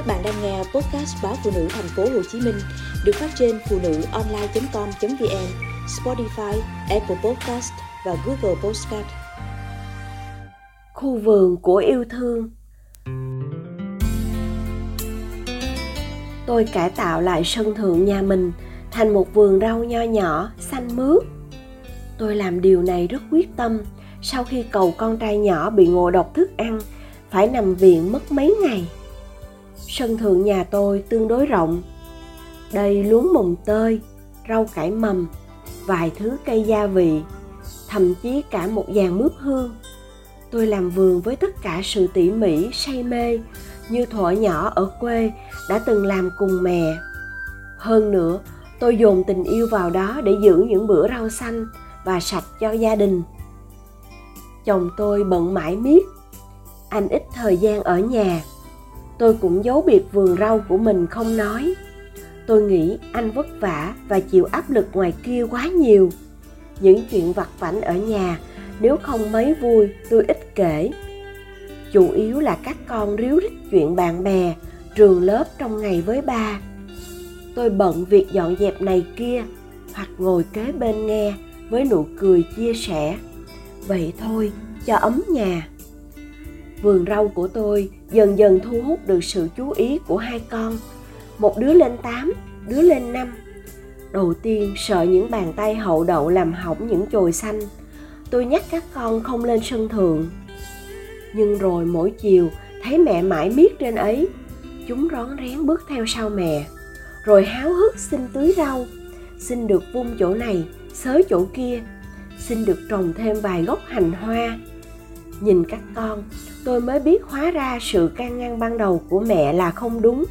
Các bạn đang nghe podcast báo phụ nữ thành phố Hồ Chí Minh được phát trên phụ nữ online.com.vn, Spotify, Apple Podcast và Google Podcast. Khu vườn của yêu thương Tôi cải tạo lại sân thượng nhà mình thành một vườn rau nho nhỏ, xanh mướt. Tôi làm điều này rất quyết tâm sau khi cầu con trai nhỏ bị ngộ độc thức ăn, phải nằm viện mất mấy ngày sân thượng nhà tôi tương đối rộng. Đầy luống mùng tơi, rau cải mầm, vài thứ cây gia vị, thậm chí cả một dàn mướp hương. Tôi làm vườn với tất cả sự tỉ mỉ, say mê như thuở nhỏ ở quê đã từng làm cùng mẹ. Hơn nữa, tôi dồn tình yêu vào đó để giữ những bữa rau xanh và sạch cho gia đình. Chồng tôi bận mãi miết, anh ít thời gian ở nhà tôi cũng giấu biệt vườn rau của mình không nói. Tôi nghĩ anh vất vả và chịu áp lực ngoài kia quá nhiều. Những chuyện vặt vảnh ở nhà, nếu không mấy vui, tôi ít kể. Chủ yếu là các con ríu rít chuyện bạn bè, trường lớp trong ngày với ba. Tôi bận việc dọn dẹp này kia, hoặc ngồi kế bên nghe, với nụ cười chia sẻ. Vậy thôi, cho ấm nhà vườn rau của tôi dần dần thu hút được sự chú ý của hai con một đứa lên 8, đứa lên 5. Đầu tiên sợ những bàn tay hậu đậu làm hỏng những chồi xanh. Tôi nhắc các con không lên sân thượng. Nhưng rồi mỗi chiều thấy mẹ mãi miết trên ấy, chúng rón rén bước theo sau mẹ, rồi háo hức xin tưới rau, xin được vung chỗ này, xới chỗ kia, xin được trồng thêm vài gốc hành hoa. Nhìn các con, tôi mới biết hóa ra sự can ngăn ban đầu của mẹ là không đúng.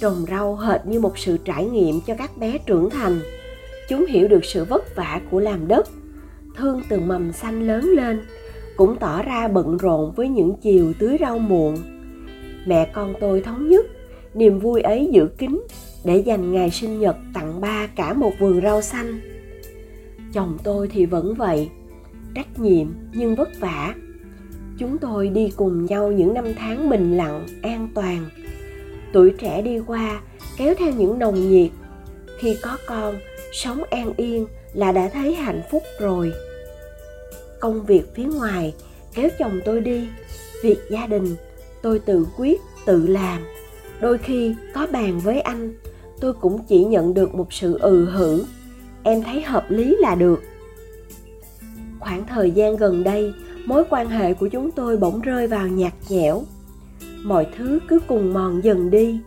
Trồng rau hệt như một sự trải nghiệm cho các bé trưởng thành. Chúng hiểu được sự vất vả của làm đất thương từng mầm xanh lớn lên cũng tỏ ra bận rộn với những chiều tưới rau muộn. Mẹ con tôi thống nhất niềm vui ấy giữ kín để dành ngày sinh nhật tặng ba cả một vườn rau xanh. Chồng tôi thì vẫn vậy trách nhiệm nhưng vất vả. Chúng tôi đi cùng nhau những năm tháng bình lặng, an toàn. Tuổi trẻ đi qua, kéo theo những nồng nhiệt. Khi có con, sống an yên là đã thấy hạnh phúc rồi. Công việc phía ngoài, kéo chồng tôi đi. Việc gia đình, tôi tự quyết, tự làm. Đôi khi có bàn với anh, tôi cũng chỉ nhận được một sự ừ hử. Em thấy hợp lý là được khoảng thời gian gần đây, mối quan hệ của chúng tôi bỗng rơi vào nhạt nhẽo. Mọi thứ cứ cùng mòn dần đi.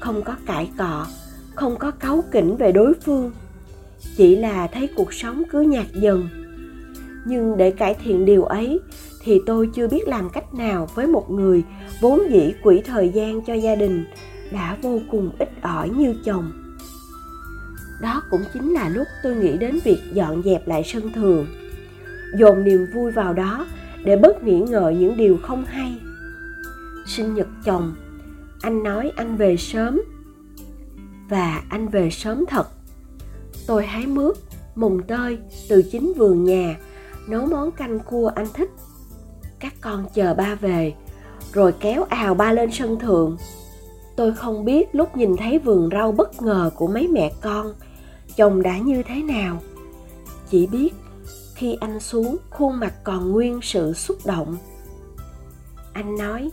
Không có cãi cọ, không có cáu kỉnh về đối phương. Chỉ là thấy cuộc sống cứ nhạt dần. Nhưng để cải thiện điều ấy, thì tôi chưa biết làm cách nào với một người vốn dĩ quỹ thời gian cho gia đình đã vô cùng ít ỏi như chồng. Đó cũng chính là lúc tôi nghĩ đến việc dọn dẹp lại sân thường dồn niềm vui vào đó để bớt nghĩ ngợi những điều không hay. Sinh nhật chồng, anh nói anh về sớm và anh về sớm thật. Tôi hái mướp, mùng tơi từ chính vườn nhà, nấu món canh cua anh thích. Các con chờ ba về, rồi kéo ào ba lên sân thượng. Tôi không biết lúc nhìn thấy vườn rau bất ngờ của mấy mẹ con, chồng đã như thế nào. Chỉ biết khi anh xuống khuôn mặt còn nguyên sự xúc động. Anh nói,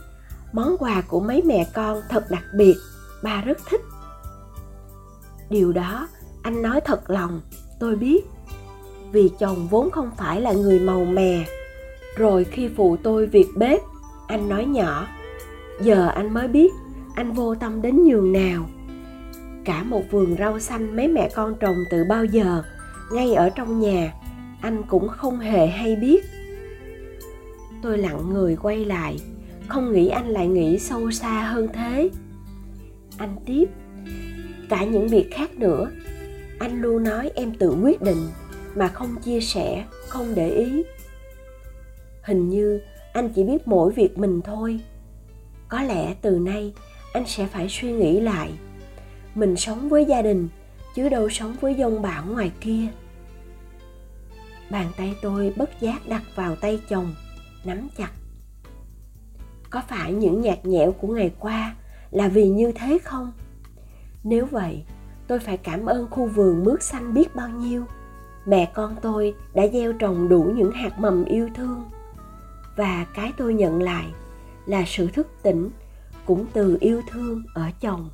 món quà của mấy mẹ con thật đặc biệt ba rất thích. Điều đó, anh nói thật lòng, tôi biết, vì chồng vốn không phải là người màu mè. Rồi khi phụ tôi việc bếp, anh nói nhỏ, giờ anh mới biết, anh vô tâm đến nhường nào cả một vườn rau xanh mấy mẹ con trồng từ bao giờ, ngay ở trong nhà anh cũng không hề hay biết. Tôi lặng người quay lại, không nghĩ anh lại nghĩ sâu xa hơn thế. Anh tiếp, cả những việc khác nữa. Anh luôn nói em tự quyết định, mà không chia sẻ, không để ý. Hình như anh chỉ biết mỗi việc mình thôi. Có lẽ từ nay, anh sẽ phải suy nghĩ lại. Mình sống với gia đình, chứ đâu sống với dông bão ngoài kia bàn tay tôi bất giác đặt vào tay chồng, nắm chặt. Có phải những nhạt nhẽo của ngày qua là vì như thế không? Nếu vậy, tôi phải cảm ơn khu vườn mướt xanh biết bao nhiêu. Mẹ con tôi đã gieo trồng đủ những hạt mầm yêu thương. Và cái tôi nhận lại là sự thức tỉnh cũng từ yêu thương ở chồng.